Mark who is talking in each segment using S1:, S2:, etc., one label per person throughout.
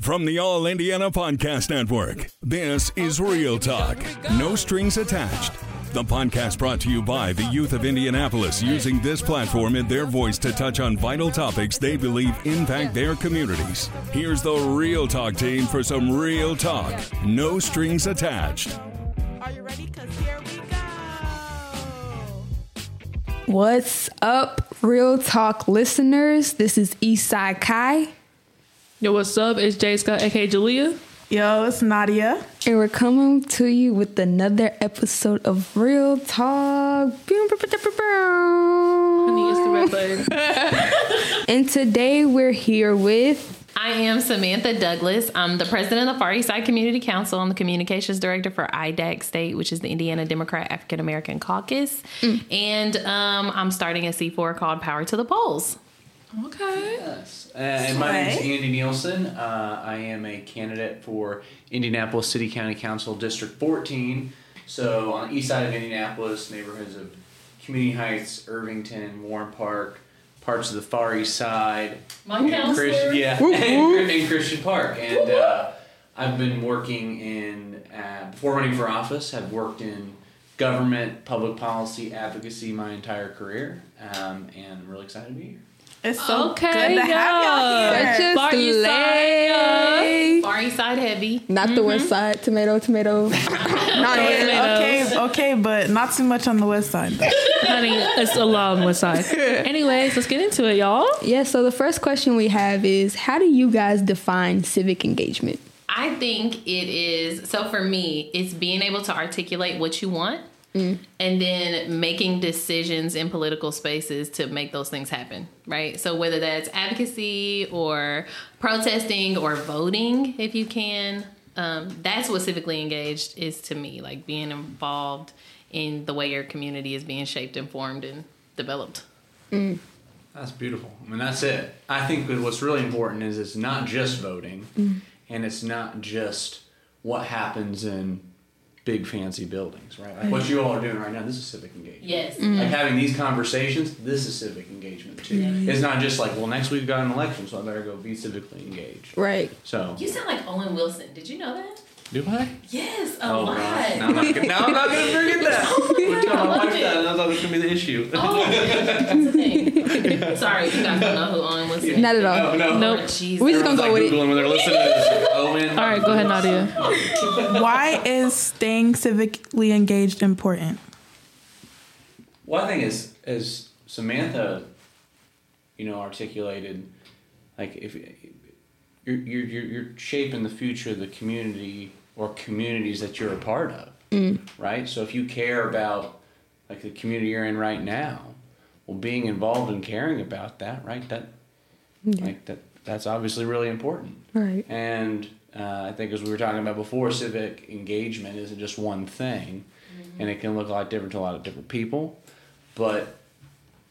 S1: From the All Indiana Podcast Network, this is Real Talk. No strings attached. The podcast brought to you by the youth of Indianapolis using this platform and their voice to touch on vital topics they believe impact their communities. Here's the Real Talk team for some real talk. No strings attached.
S2: Are you ready? Because here we go.
S3: What's up, Real Talk listeners? This is Eastside Kai,
S4: Yo, what's up? It's Jay Scott, aka Julia.
S2: Yo, it's Nadia.
S3: and we're coming to you with another episode of Real Talk.
S4: Honey, it's the red button.
S3: And today we're here with
S5: I am Samantha Douglas. I'm the president of the Far East Side Community Council. I'm the communications director for IDAC State, which is the Indiana Democrat African American Caucus. And um, I'm starting a C4 called Power to the Polls.
S4: Okay.
S6: Yes. Uh, and my name is Andy Nielsen. Uh, I am a candidate for Indianapolis City County Council District 14. So on the east side of Indianapolis, neighborhoods of Community Heights, Irvington, Warren Park, parts of the Far East Side.
S5: My
S6: and
S5: counselor.
S6: Christian, yeah, and, and Christian Park. And uh, I've been working in, uh, before running for office, have worked in government, public policy, advocacy my entire career. Um, and I'm really excited to be here.
S2: It's so
S4: Okay,
S2: good to have y'all here.
S3: Such a
S4: Far East
S3: slay.
S5: East Side heavy.
S3: Not the West mm-hmm. Side, tomato, tomato. Not here.
S2: Okay, okay, but not too much on the west side. though.
S4: Honey, it's a long one side. Anyways, let's get into it, y'all.
S3: Yeah, so the first question we have is how do you guys define civic engagement?
S5: I think it is so for me, it's being able to articulate what you want Mm. and then making decisions in political spaces to make those things happen, right? So whether that's advocacy or protesting or voting, if you can, um, that's what civically engaged is to me, like being involved in the way your community is being shaped, informed, and developed. Mm.
S6: That's beautiful. I mean, that's it. I think that what's really important is it's not just voting, mm. and it's not just what happens in big fancy buildings, right? Like what mm-hmm. you all are doing right now. This is civic engagement.
S5: Yes. Mm-hmm.
S6: Like having these conversations. This is civic engagement too. Mm-hmm. It's not just like, well, next week we've got an election, so I better go be civically engaged.
S3: Right.
S6: So,
S5: You sound like Owen Wilson. Did you know that?
S6: do I?
S5: Yes, a
S6: Oh, oh
S5: lot.
S6: gosh, now I'm not now I'm not gonna forget that. Oh, We're telling my wife that, and I thought it was gonna be the issue.
S5: Oh, that's the thing. Sorry, you guys don't know who Owen Wilson
S3: Not at all.
S6: No, no.
S4: Nope.
S5: Oh, Jesus.
S3: We're just gonna go
S6: like
S3: with it.
S6: When they're listening to this. Oh.
S4: All right, go ahead, Nadia.
S2: Why is staying civically engaged important?
S6: Well, I think as as Samantha, you know, articulated, like if you're you're you're, you're shaping the future of the community or communities that you're a part of, right? So if you care about like the community you're in right now, well, being involved and caring about that, right? That like that that's obviously really important.
S3: Right.
S6: And uh, I think, as we were talking about before, civic engagement isn't just one thing, and it can look a lot different to a lot of different people. But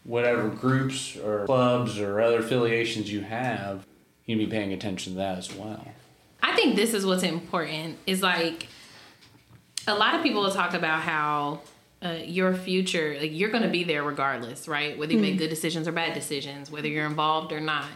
S6: whatever groups or clubs or other affiliations you have, you need to be paying attention to that as well.
S5: I think this is what's important. Is like a lot of people will talk about how uh, your future, like you're going to be there regardless, right? Whether you make good decisions or bad decisions, whether you're involved or not.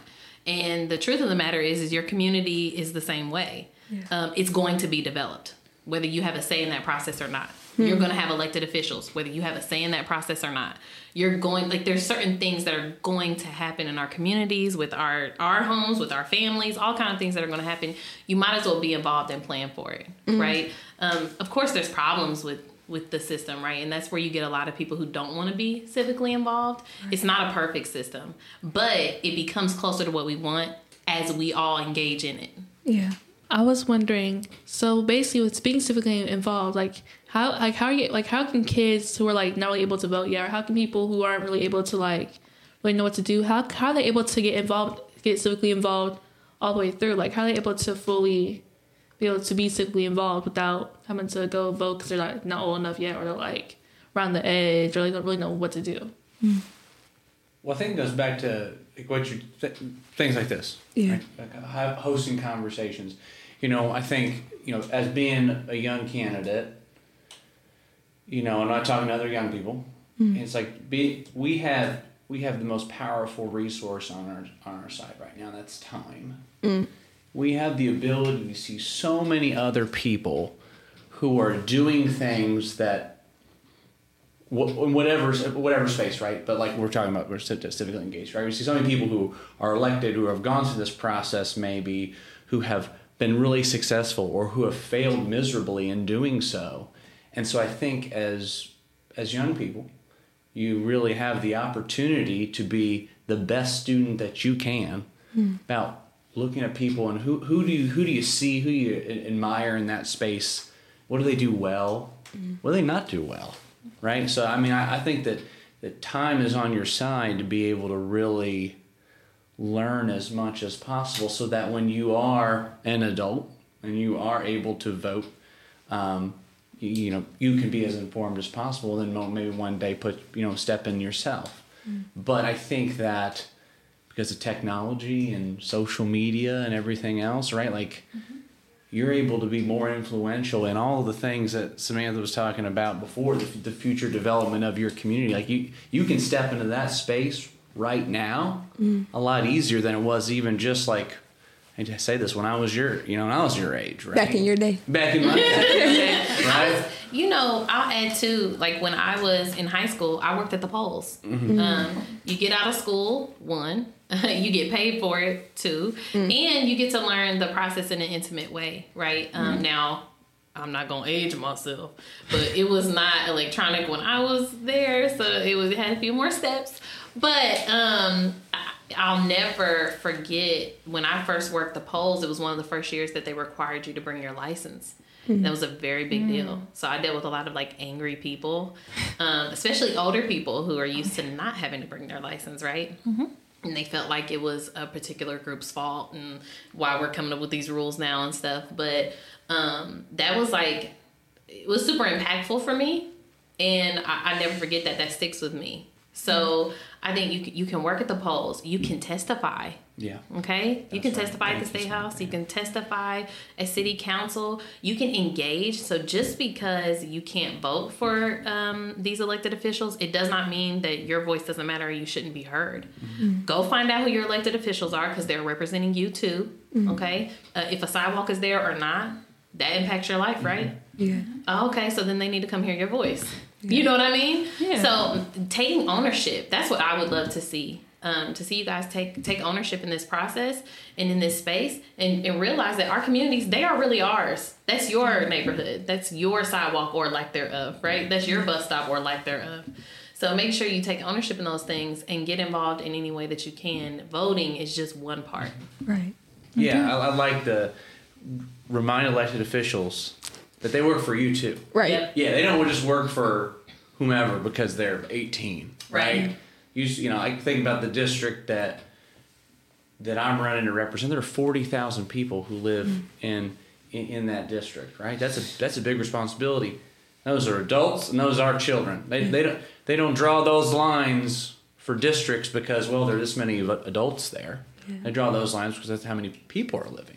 S5: And the truth of the matter is, is your community is the same way. Um, it's going to be developed, whether you have a say in that process or not. You're going to have elected officials, whether you have a say in that process or not. You're going like there's certain things that are going to happen in our communities, with our our homes, with our families, all kind of things that are going to happen. You might as well be involved and plan for it, right? Um, of course, there's problems with with the system, right? And that's where you get a lot of people who don't want to be civically involved. It's not a perfect system, but it becomes closer to what we want as we all engage in it.
S3: Yeah.
S4: I was wondering, so basically with being civically involved, like how like how are you like how can kids who are like not really able to vote yet, or how can people who aren't really able to like really know what to do, how how are they able to get involved get civically involved all the way through? Like how are they able to fully be able to be civically involved without having to go vote because they're like not old enough yet or they're like around the edge or they don't really know what to do.
S6: Well, I think it goes back to like what you th- things like this.
S3: Yeah.
S6: Like, like uh, hosting conversations. You know, I think you know as being a young candidate. You know, I'm not talking to other young people. Hmm. It's like be we have we have the most powerful resource on our on our side right now. That's time. Hmm. we have the ability to see so many other people who are doing things that whatever whatever space, right? But like we're talking about, we're civ- civically engaged, right? We see so many people who are elected, who have gone through this process, maybe who have been really successful or who have failed miserably in doing so. And so I think as as young people, you really have the opportunity to be the best student that you can. Hmm. About looking at people and who, who do you who do you see who you admire in that space? What do they do well? Hmm. What do they not do well? Right? So i mean i, I think that that time is on your side to be able to really learn as much as possible so that when you are an adult and you are able to vote um, you, you know you can be as informed as possible then maybe one day put you know step in yourself. But i think that because of technology and social media and everything else right like you're able to be more influential in all the things that Samantha was talking about before the, the future development of your community. Like you you can step into that space right now a lot easier than it was even just like I hate say this when I was your you know when I was your age right
S3: Back in your day.
S6: back in my day right
S5: You know, I'll add too. Like when I was in high school, I worked at the polls. Um, you get out of school, one, you get paid for it, two, and you get to learn the process in an intimate way, right? Um, Now, I'm not gonna age myself, but it was not electronic when I was there, so it was it had a few more steps. But um, I, I'll never forget when I first worked the polls. It was one of the first years that they required you to bring your license. That was a very big deal. So I dealt with a lot of like angry people, um, especially older people who are used to not having to bring their license, right? and they felt like it was a particular group's fault and why we're coming up with these rules now and stuff. But um, that was like it was super impactful for me, and I, I never forget that. That sticks with me. So I think you can- you can work at the polls. You can testify.
S6: yeah
S5: Okay, you can
S6: right.
S5: testify at the
S6: Thank you,
S5: state house. You can testify at city council. You can engage. So just because you can't vote for um, these elected officials, it does not mean that your voice doesn't matter. or You shouldn't be heard. Go find out who your elected officials are because they're representing you too. Okay, uh, if a sidewalk is there or not, that impacts your life, right?
S3: Yeah.
S5: Oh, okay, so then they need to come hear your voice. You know what I mean?
S4: Yeah.
S5: So taking ownership, that's what I would love to see. Um, to see you guys take take ownership in this process and in this space and, and realize that our communities, they are really ours. That's your neighborhood. That's your sidewalk or lack thereof, right? That's your bus stop or lack thereof. So make sure you take ownership in those things and get involved in any way that you can. Voting is just one part.
S3: Right.
S6: Yeah, I, I like to remind elected officials that they work for you too.
S3: Right.
S5: Yep.
S6: Yeah, they don't just work for whomever because they're 18, right?
S5: Right.
S6: You, you know, I think about the district that that I'm running to represent. There are 40,000 people who live mm. in, in in that district, right? That's a that's a big responsibility. Those are adults and those are children. They, they don't they don't draw those lines for districts because well there are this many adults there. They draw those lines because that's how many people are living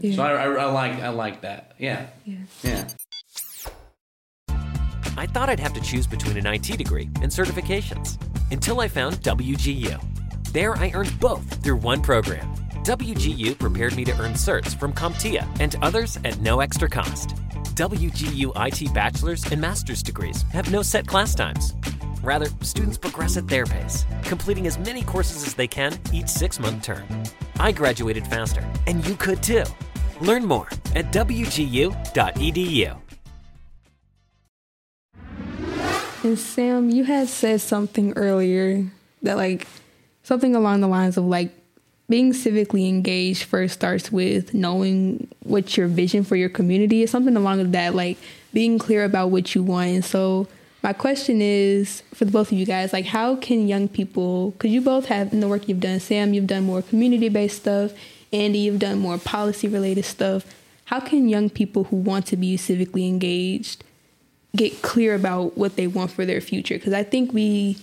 S6: there. So I, I, I like I like that. Yeah.
S3: Yeah.
S6: Yeah.
S7: I thought I'd have to choose between an IT degree and certifications until I found WGU. There, I earned both through one program. WGU prepared me to earn certs from CompTIA and others at no extra cost. WGU IT bachelor's and master's degrees have no set class times. Rather, students progress at their pace, completing as many courses as they can each six month term. I graduated faster, and you could too. Learn more at WGU.edu.
S3: And Sam, you had said something earlier that like something along the lines of like being civically engaged first starts with knowing what your vision for your community is something along that like being clear about what you want and so my question is for the both of you guys like how can young people because you both have in the work you've done sam you've done more community-based stuff andy you've done more policy related stuff. How can young people who want to be civically engaged get clear about what they want for their future? Because i think we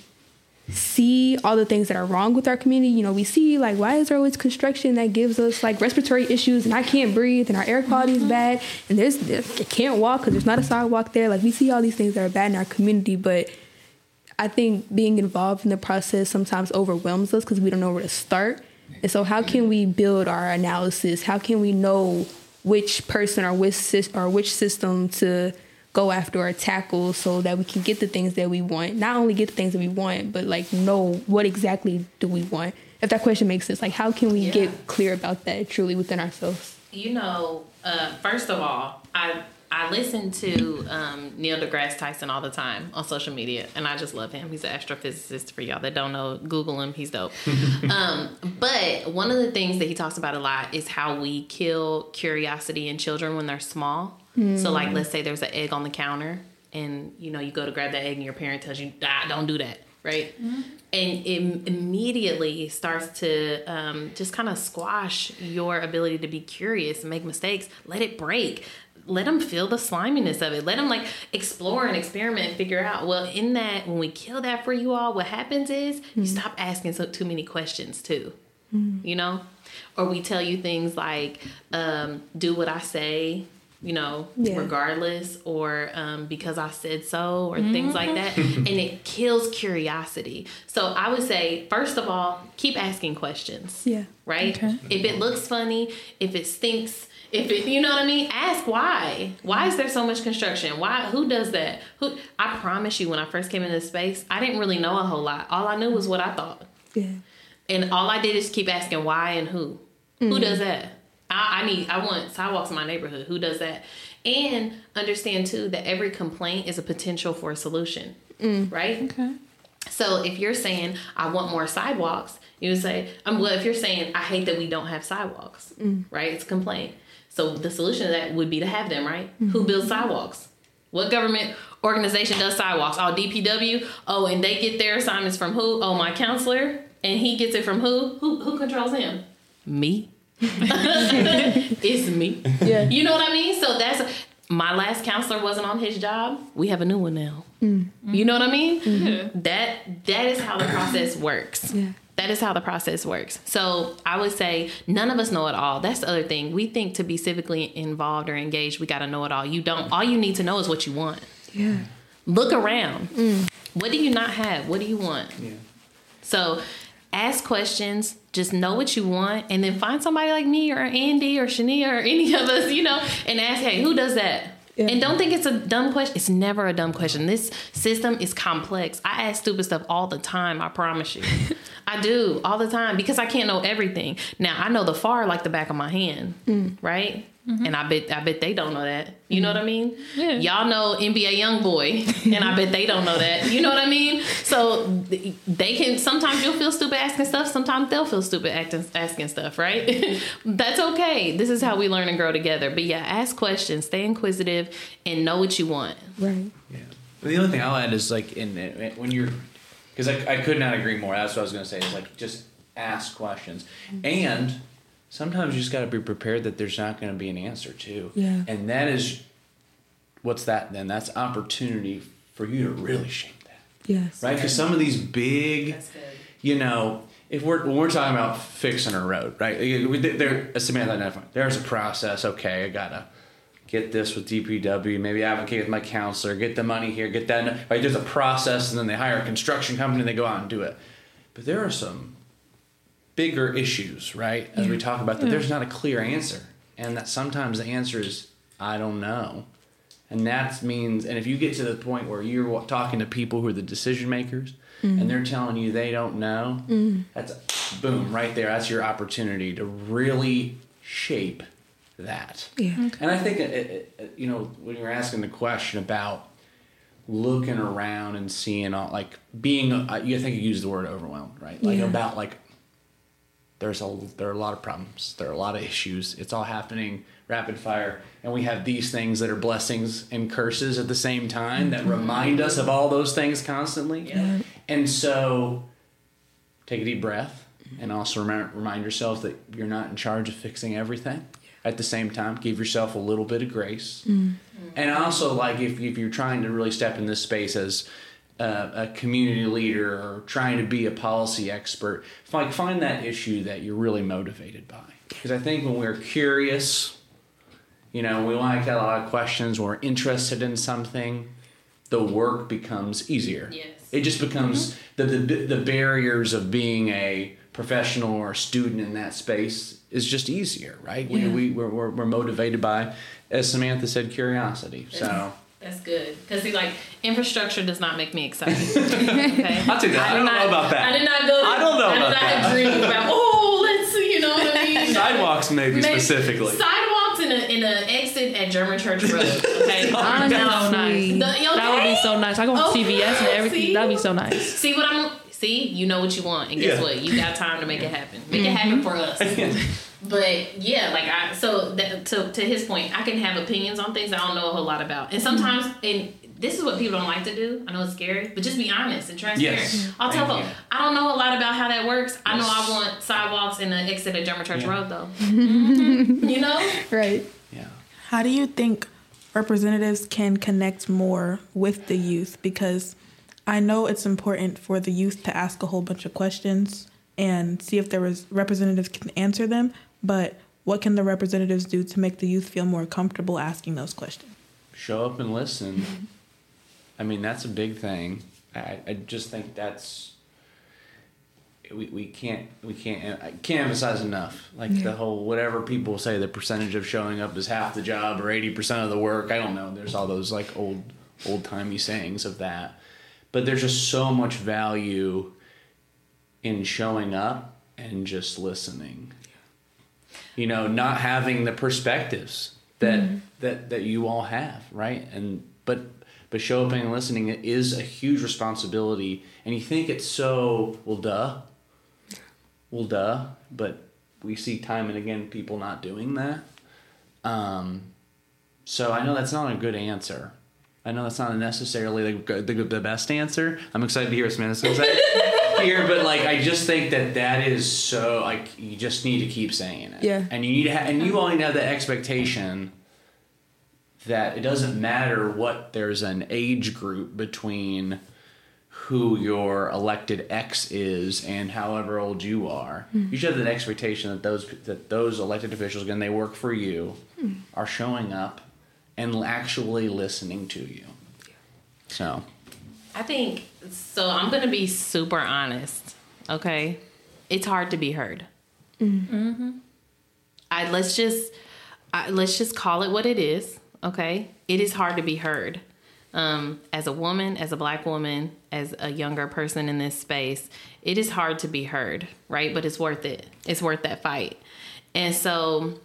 S3: see all the things that are wrong with our community. You know we see like why is there always construction that gives us like respiratory issues and i can't breathe and our air quality is mm-hmm. bad and there's I can't walk because there's not a sidewalk there. Like we see all these things that are bad in our community but i think being involved in the process sometimes overwhelms us because we don't know where to start And so, how can we build our analysis? How can we know which person or which or which system to go after or tackle so that we can get the things that we want? Not only get the things that we want, but like know what exactly do we want. If that question makes sense, like how can we
S5: Yeah.
S3: get clear about that truly within ourselves?
S5: You know, uh, first of all, I I listen to um, Neil deGrasse Tyson all the time on social media, and I just love him. He's an astrophysicist. For y'all that don't know, Google him. He's dope. um, but one of the things that he talks about a lot is how we kill curiosity in children when they're small. So, like, let's say there's an egg on the counter, and you know you go to grab that egg, and your parent tells you, ah, "Don't do that." Right, and it immediately starts to um, just kind of squash your ability to be curious and make mistakes. Let it break. Let them feel the sliminess of it. Let them like explore and experiment and figure out. Well, in that, when we kill that for you all, what happens is you stop asking so too many questions too. You know, or we tell you things like, um, "Do what I say." You know,
S3: Yeah.
S5: regardless, or um, because I said so, or things like that, and it kills curiosity. So I would say, first of all, keep asking questions
S3: Yeah.
S5: right?
S2: Okay.
S5: If it looks funny, if it stinks, if it, you know what I mean, ask why. Why is there so much construction? Why? Who does that? Who? I promise you, when I first came into this space, I didn't really know a whole lot. All I knew was what I thought,
S3: Yeah.
S5: and all I did is keep asking why and who. Who does that? I, I need. I want sidewalks in my neighborhood. Who does that? And understand too that every complaint is a potential for a solution. Mm. Right?
S2: Okay.
S5: So if you're saying I want more sidewalks, you would say, um, well, if you're saying I hate that we don't have sidewalks, mm. right? It's a complaint. So the solution to that would be to have them, right? Mm-hmm. Who builds sidewalks? What government organization does sidewalks? Oh, DPW. Oh, and they get their assignments from who? Oh, my councilor, and he gets it from who? Who who controls him? Me. it's me.
S3: Yeah.
S5: You know what I mean? So that's my last councilor wasn't on his job. We have a new one now. Mm. You know what I mean? Mm. That that is how the process works.
S3: Yeah.
S5: That is how the process works. So I would say none of us know it all. That's the other thing. We think to be civically involved or engaged, we got to know it all. You don't. All you need to know is what you want.
S3: Yeah.
S5: Look around. Mm. What do you not have? What do you want?
S6: Yeah.
S5: So ask questions, just know what you want, and then find somebody like me or Andy or Shania or any of us, you know, and ask, hey, who does that?
S3: Yeah.
S5: And don't think it's a dumb question. It's never a dumb question. This system is complex. I ask stupid stuff all the time, I promise you. I do all the time because I can't know everything. Now I know the far like the back of my hand, mm. right? Mm-hmm. And I bet I bet they don't know that. You know what I mean?
S4: Yeah.
S5: Y'all know NBA YoungBoy, and I bet they don't know that. You know what I mean? So they can. Sometimes you'll feel stupid asking stuff. Sometimes they'll feel stupid acting, asking stuff. Right? That's okay. This is how we learn and grow together. But yeah, ask questions, stay inquisitive, and know what you want.
S3: Right.
S6: Yeah. The only thing I'll add is like in when you're, because I, I could not agree more. That's what I was gonna say. Is like just ask questions, and sometimes you just got to be prepared that there's not gonna be an answer too.
S3: Yeah.
S6: And that is, what's that then? That's opportunity for you to really shape that,
S3: Yes.
S6: right? Because some of these big, you know. If we're when we're talking about fixing a road, right? There, as Samantha identified, there's a process. Okay, I gotta get this with DPW, maybe advocate with my councilor, get the money here, get that. Right? There's a process, and then they hire a construction company and they go out and do it. But there are some bigger issues, right? As we talk about that, there's not a clear answer, and that sometimes the answer is I don't know, and that means, and if you get to the point where you're talking to people who are the decision makers. And mm-hmm. they're telling you they don't know. Mm-hmm. That's boom right there. That's your opportunity to really shape that.
S3: Yeah.
S6: And I think, it, it, it- you know, when you're asking the question about looking around and seeing all, like being, uh, you think you use the word overwhelmed, right? Like
S3: Yeah.
S6: about like, there's a, there are a lot of problems. There are a lot of issues. It's all happening rapid fire. And we have these things that are blessings and curses at the same time that mm-hmm. remind us of all those things constantly. Yeah. And so take a deep breath and also remind, remind yourself that you're not in charge of fixing everything. At the same time, give yourself a little bit of grace. Mm. And also, like, if, if you're trying to really step in this space as uh, a community leader or trying to be a policy expert, like, find that issue that you're really motivated by. Because I think when we're curious, you know, we want to get a lot of questions, we're interested in something, the work becomes easier.
S5: Yes.
S6: It just becomes the, the the barriers of being a professional or a student in that space is just easier, right?
S2: Yeah.
S6: We, we, we're, we're, we're motivated by, as Samantha said, curiosity. So
S5: That's good because like infrastructure does not make me excited. okay,
S6: I'll take that. I
S5: did
S6: don't know about that.
S5: I did not go.
S6: I don't know
S5: I did not dream about. Oh, let's. You know what I mean?
S6: sidewalks, maybe,
S5: Maybe-
S6: specifically.
S5: Sidewalks in a in a exit at German Church Road. Okay.
S3: Honestly.
S4: So nice.
S5: The-
S4: That would be so nice. I go to
S5: Okay, oh,
S4: CVS and everything.
S5: see?
S4: That'd be so nice.
S5: See what I'm. See, you know what you want, and guess
S6: Yeah.
S5: what? You got time to make it happen. Make it mm-hmm. happen for us. But yeah, like I so that, to to his point, I can have opinions on things I don't know a whole lot about, and sometimes mm-hmm. and this is what people don't like to do. I know it's scary, but just be honest and transparent.
S6: Yes. Mm-hmm.
S5: I'll tell them. I don't know a lot about how that works. I know I want sidewalks in the exit at German Church
S6: Yeah.
S5: Road though. Mhm. You know,
S3: Right.
S6: Yeah.
S2: How do you think representatives can connect more with the youth? Because I know it's important for the youth to ask a whole bunch of questions and see if there was representatives can answer them, but what can the representatives do to make the youth feel more comfortable asking those questions?
S6: show up and listen. Mm-hmm. I mean, that's a big thing. I, I just think that's we, we can't we can't I can't emphasize enough. Like the whole whatever people say the percentage of showing up is half the job or eighty percent of the work. I don't know. There's all those like old old timey sayings of that, but there's just so much value in showing up and just listening. You know not having the perspectives that that that you all have right? And but but show up and listening is a huge responsibility. And you think it's so well duh. Well duh. But we see time and again people not doing that. Um so i know that's not a good answer i know that's not necessarily the, the, the best answer i'm excited to hear what samantha's going to say here but like i just think that that is so like you just need to keep saying it
S3: Yeah.
S6: and you need to have and you only have the expectation that it doesn't matter what there's an age group between who your elected X is and however old you are. Hmm. You should have the expectation that those that those elected officials, again, they work for you, hmm. are showing up and actually listening to you. So
S5: I think so. I'm gonna be super honest. Okay, it's hard to be heard. I let's just I, let's just call it what it is. Okay, it is hard to be heard. Um, as a woman, as a black woman, as a younger person in this space, it is hard to be heard, right? But it's worth it. It's worth that fight. And so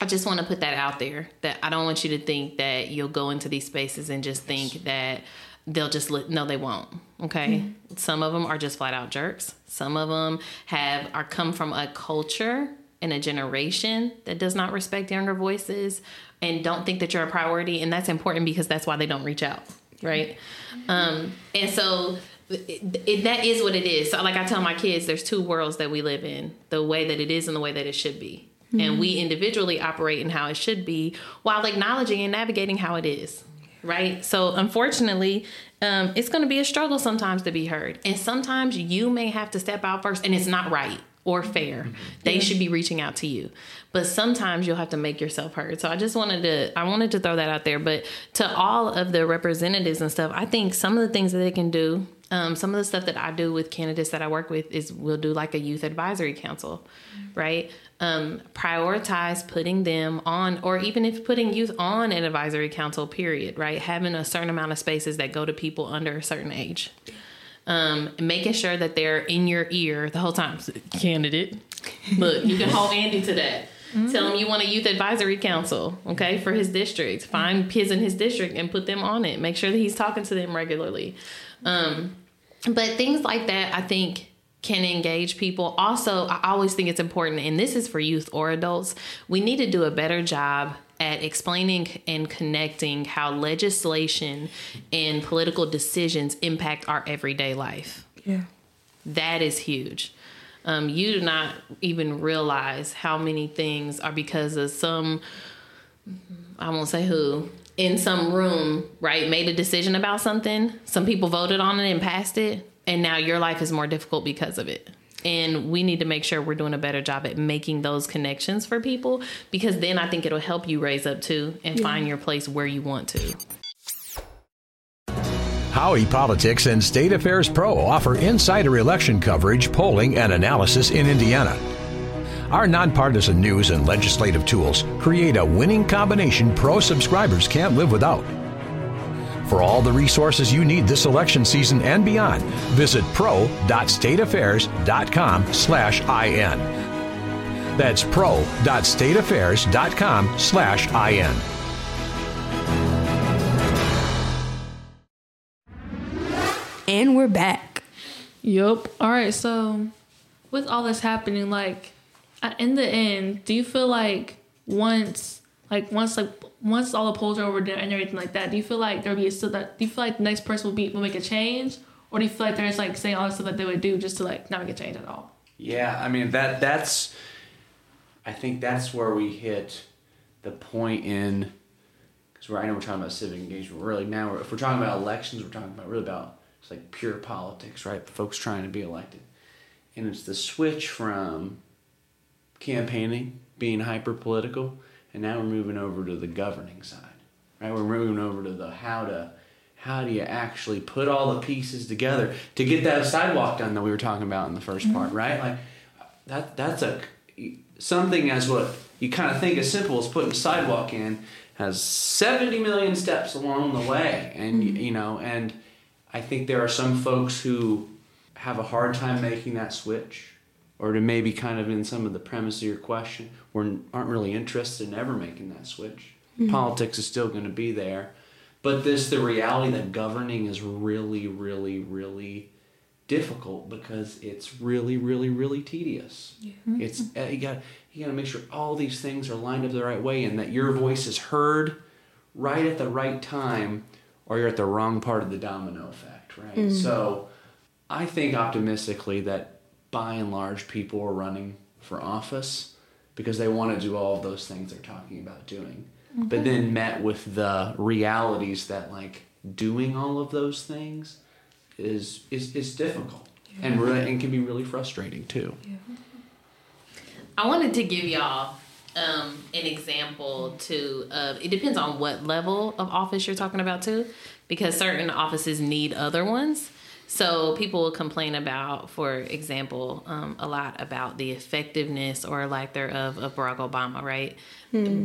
S5: I just want to put that out there that I don't want you to think that you'll go into these spaces and just think that they'll just li- no they won't okay? Some of them are just flat out jerks. Some of them have are come from a culture and a generation that does not respect younger voices and don't think that you're a priority and that's important because that's why they don't reach out right? Um and so it, it, that is what it is. So like i tell my kids there's two worlds that we live in the way that it is and the way that it should be and we individually operate in how it should be while acknowledging and navigating how it is right? So unfortunately um, it's going to be a struggle sometimes to be heard. And sometimes you may have to step out first and it's not right or fair. They should be reaching out to you. But sometimes you'll have to make yourself heard. So i just wanted to i wanted to throw that out there. But to all of the representatives and stuff i think some of the things that they can do um, some of the stuff that i do with candidates that i work with is we'll do like a youth advisory council right um, prioritize putting them on or even if putting youth on an advisory council period right having a certain amount of spaces that go to people under a certain age um, making sure that they're in your ear the whole time. Candidate, look, you can hold Andy to that. Tell him you want a youth advisory council, okay, for his district. Find kids in his district and put them on it. Make sure that he's talking to them regularly. Um, but things like that, I think, can engage people. Also, I always think it's important, and this is for youth or adults, we need to do a better job at explaining and connecting how legislation and political decisions impact our everyday life.
S3: Yeah.
S5: That is huge. Um, you do not even realize how many things are because of some, I won't say who, in some room, right, made a decision about something. Some people voted on it and passed it, and now your life is more difficult because of it. And we need to make sure we're doing a better job at making those connections for people because then I think it'll help you raise up too and find your place where you want to.
S8: Howey Politics and State Affairs Pro offer insider election coverage, polling, and analysis in Indiana. Our nonpartisan news and legislative tools create a winning combination pro subscribers can't live without. For all the resources you need this election season and beyond, visit pro.stateaffairs.com slash IN. That's pro.stateaffairs.com slash IN.
S3: And we're back.
S4: Yup. All right. So, with all this happening, like, in the end, do you feel like once, like once, like once all the polls are over there and everything like that, do you feel like there'll be still that? Do you feel like the next person will be will make a change, or do you feel like they're like saying all the stuff that they would do just to like not make a change at all?
S6: Yeah, I mean that that's I think that's where we hit the point in because right now we're talking about civic engagement. Really now, we're, if we're talking about elections, we're talking about really about it's like pure politics, right? Folks trying to be elected, and it's the switch from campaigning, being hyper political, and now we're moving over to the governing side, right? We're moving over to the how to how do you actually put all the pieces together to get that sidewalk done that we were talking about in the 1st part, mm-hmm. right? Like that that's a something as what you kind of think is simple as putting a sidewalk in has 70 million steps along the way and mm-hmm. you know and I think there are some folks who have a hard time making that switch or to maybe kind of in some of the premise of your question or aren't really interested in ever making that switch. Politics is still going to be there, but this the reality that governing is really, really, really difficult because it's really, really, really tedious. It's uh, you got you got to make sure all these things are lined up the right way and that your voice is heard right at the right time, or you're at the wrong part of the domino effect, right? So, I think optimistically that by and large people are running for office because they want to do all of those things they're talking about doing. But then met with the realities that like doing all of those things is is, is difficult and really and can be really frustrating too.
S5: I wanted to give y'all um, an example to of it depends on what level of office you're talking about too, because certain offices need other ones. So people will complain about, for example, um, a lot about the effectiveness or lack thereof of Barack Obama, right?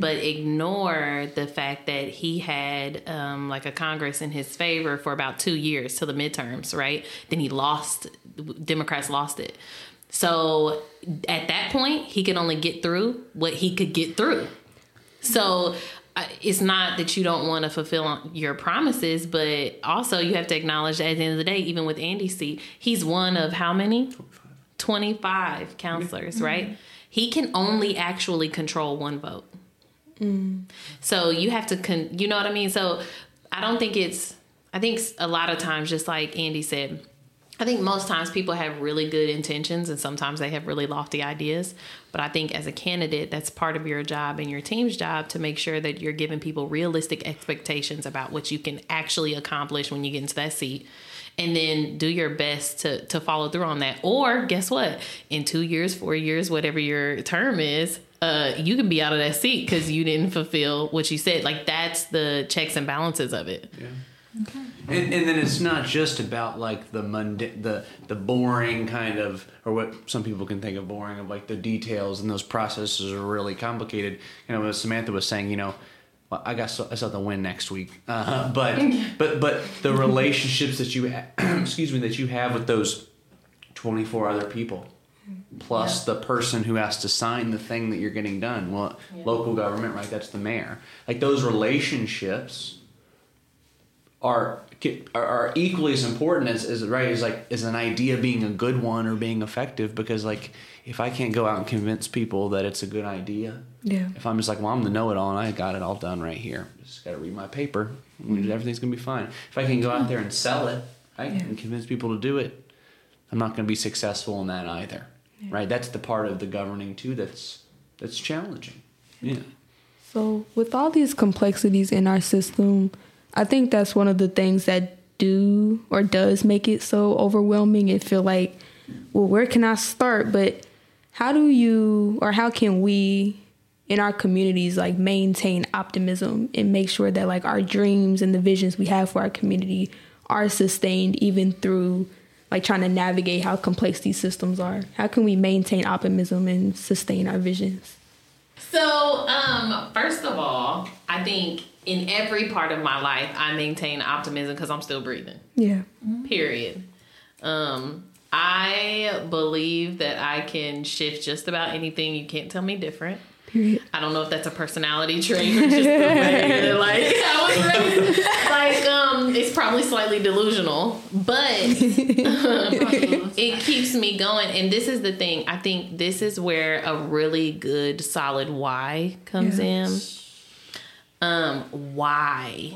S5: But ignore the fact that he had um, like a Congress in his favor for about two years till the midterms, right? Then he lost. Democrats lost it. So at that point, he could only get through what he could get through. So it's not that you don't want to fulfill your promises, but also you have to acknowledge that at the end of the day, even with Andy C, he's one of how many? 25 councilors, right? Mm-hmm. He can only actually control one vote. Mm. So you have to, con- you know what I mean? So I don't think it's, I think a lot of times, just like Andy said, I think most times people have really good intentions and sometimes they have really lofty ideas. But I think as a candidate, that's part of your job and your team's job to make sure that you're giving people realistic expectations about what you can actually accomplish when you get into that seat. And then do your best to, to follow through on that. Or guess what? In two years, four years, whatever your term is, uh, you can be out of that seat because you didn't fulfill what you said. Like that's the checks and balances of it.
S6: And, and then it's not just about like the mundane, the the boring kind of or what some people can think of boring of like the details and those processes are really complicated. You know, as Samantha was saying, you know, well, I got I saw the win next week, uh, but but but the relationships that you ha- excuse me that you have with those twenty four other people. Plus the person who has to sign the thing that you're getting done. Well, local government, right? That's the mayor. Like those relationships are are, equally as important as, as right as like as an idea being a good one or being effective because like if I can't go out and convince people that it's a good idea,
S3: Yeah.
S6: if I'm just like, well, I'm the know-it-all and I got it all done right here, just got to read my paper, and mm-hmm. everything's gonna be fine. If I can go out there and sell it, right, and convince people to do it, I'm not gonna be successful in that either, right? That's the part of the governing too that's that's challenging. Yeah.
S3: So, with all these complexities in our system, I think that's one of the things that do or does make it so overwhelming and feel like, well, where can I start? But how do you or how can we in our communities like maintain optimism and make sure that like our dreams and the visions we have for our community are sustained even through like trying to navigate how complex these systems are? How can we maintain optimism and sustain our visions?
S5: So, um, first of all, I think in every part of my life, I maintain optimism because I'm still breathing.
S3: Yeah.
S5: Period. Um, I believe that I can shift just about anything. You can't tell me different.
S3: Period.
S5: I don't know if that's a personality trait or just the way that, like I was raised. Like, um, it's probably slightly delusional, but it keeps me going. And this is the thing. I think this is where a really good, solid why comes in. Um, why?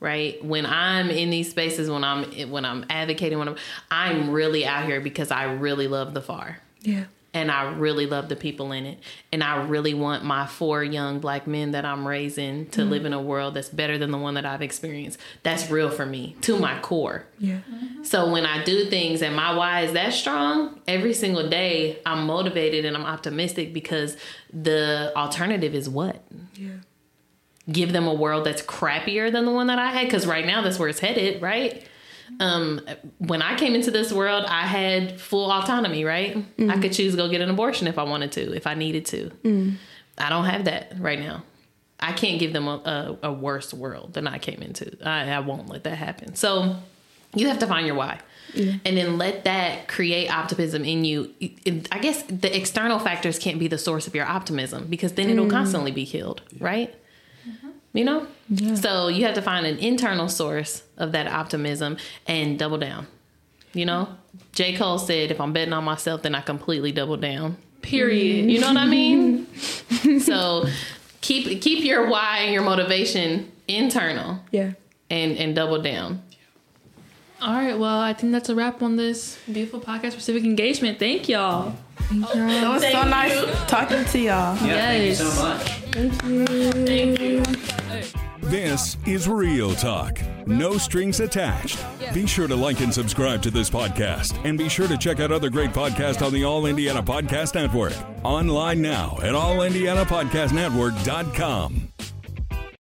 S5: Right when I'm in these spaces, when I'm when I'm advocating, when I'm I'm really out here because I really love the far
S3: Yeah.
S5: and I really love the people in it. And I really want my four young black men that I'm raising to live in a world that's better than the one that I've experienced. That's real for me to my core.
S3: Yeah.
S5: So when I do things and my why is that strong, every single day I'm motivated and I'm optimistic because the alternative is what?
S3: Yeah.
S5: Give them a world that's crappier than the one that I had because right now that's where it's headed, right? Um, when I came into this world, I had full autonomy, right? Mm. I could choose to go get an abortion if I wanted to, if I needed to. Mm. I don't have that right now. I can't give them a, a, a worse world than I came into. I, I won't let that happen. So you have to find your why. And then let that create optimism in you. I guess the external factors can't be the source of your optimism because then it'll mm. constantly be killed, right? You know? So you have to find an internal source of that optimism and double down. You know? J. Cole said, if I'm betting on myself, then I completely double down.
S4: Period.
S5: You know what I mean? so keep keep your why and your motivation internal
S3: Yeah.
S5: and, and double down.
S4: All right. Well, I think that's a wrap on this beautiful podcast for civic engagement. Thank y'all.
S2: It oh, was so nice talking to y'all.
S6: Yeah, thank you so
S4: Yes.
S6: much.
S1: This is Real Talk. No strings attached. Be sure to like and subscribe to this podcast. And be sure to check out other great podcasts on the All Indiana Podcast Network. Online now at allindianapodcastnetwork.com.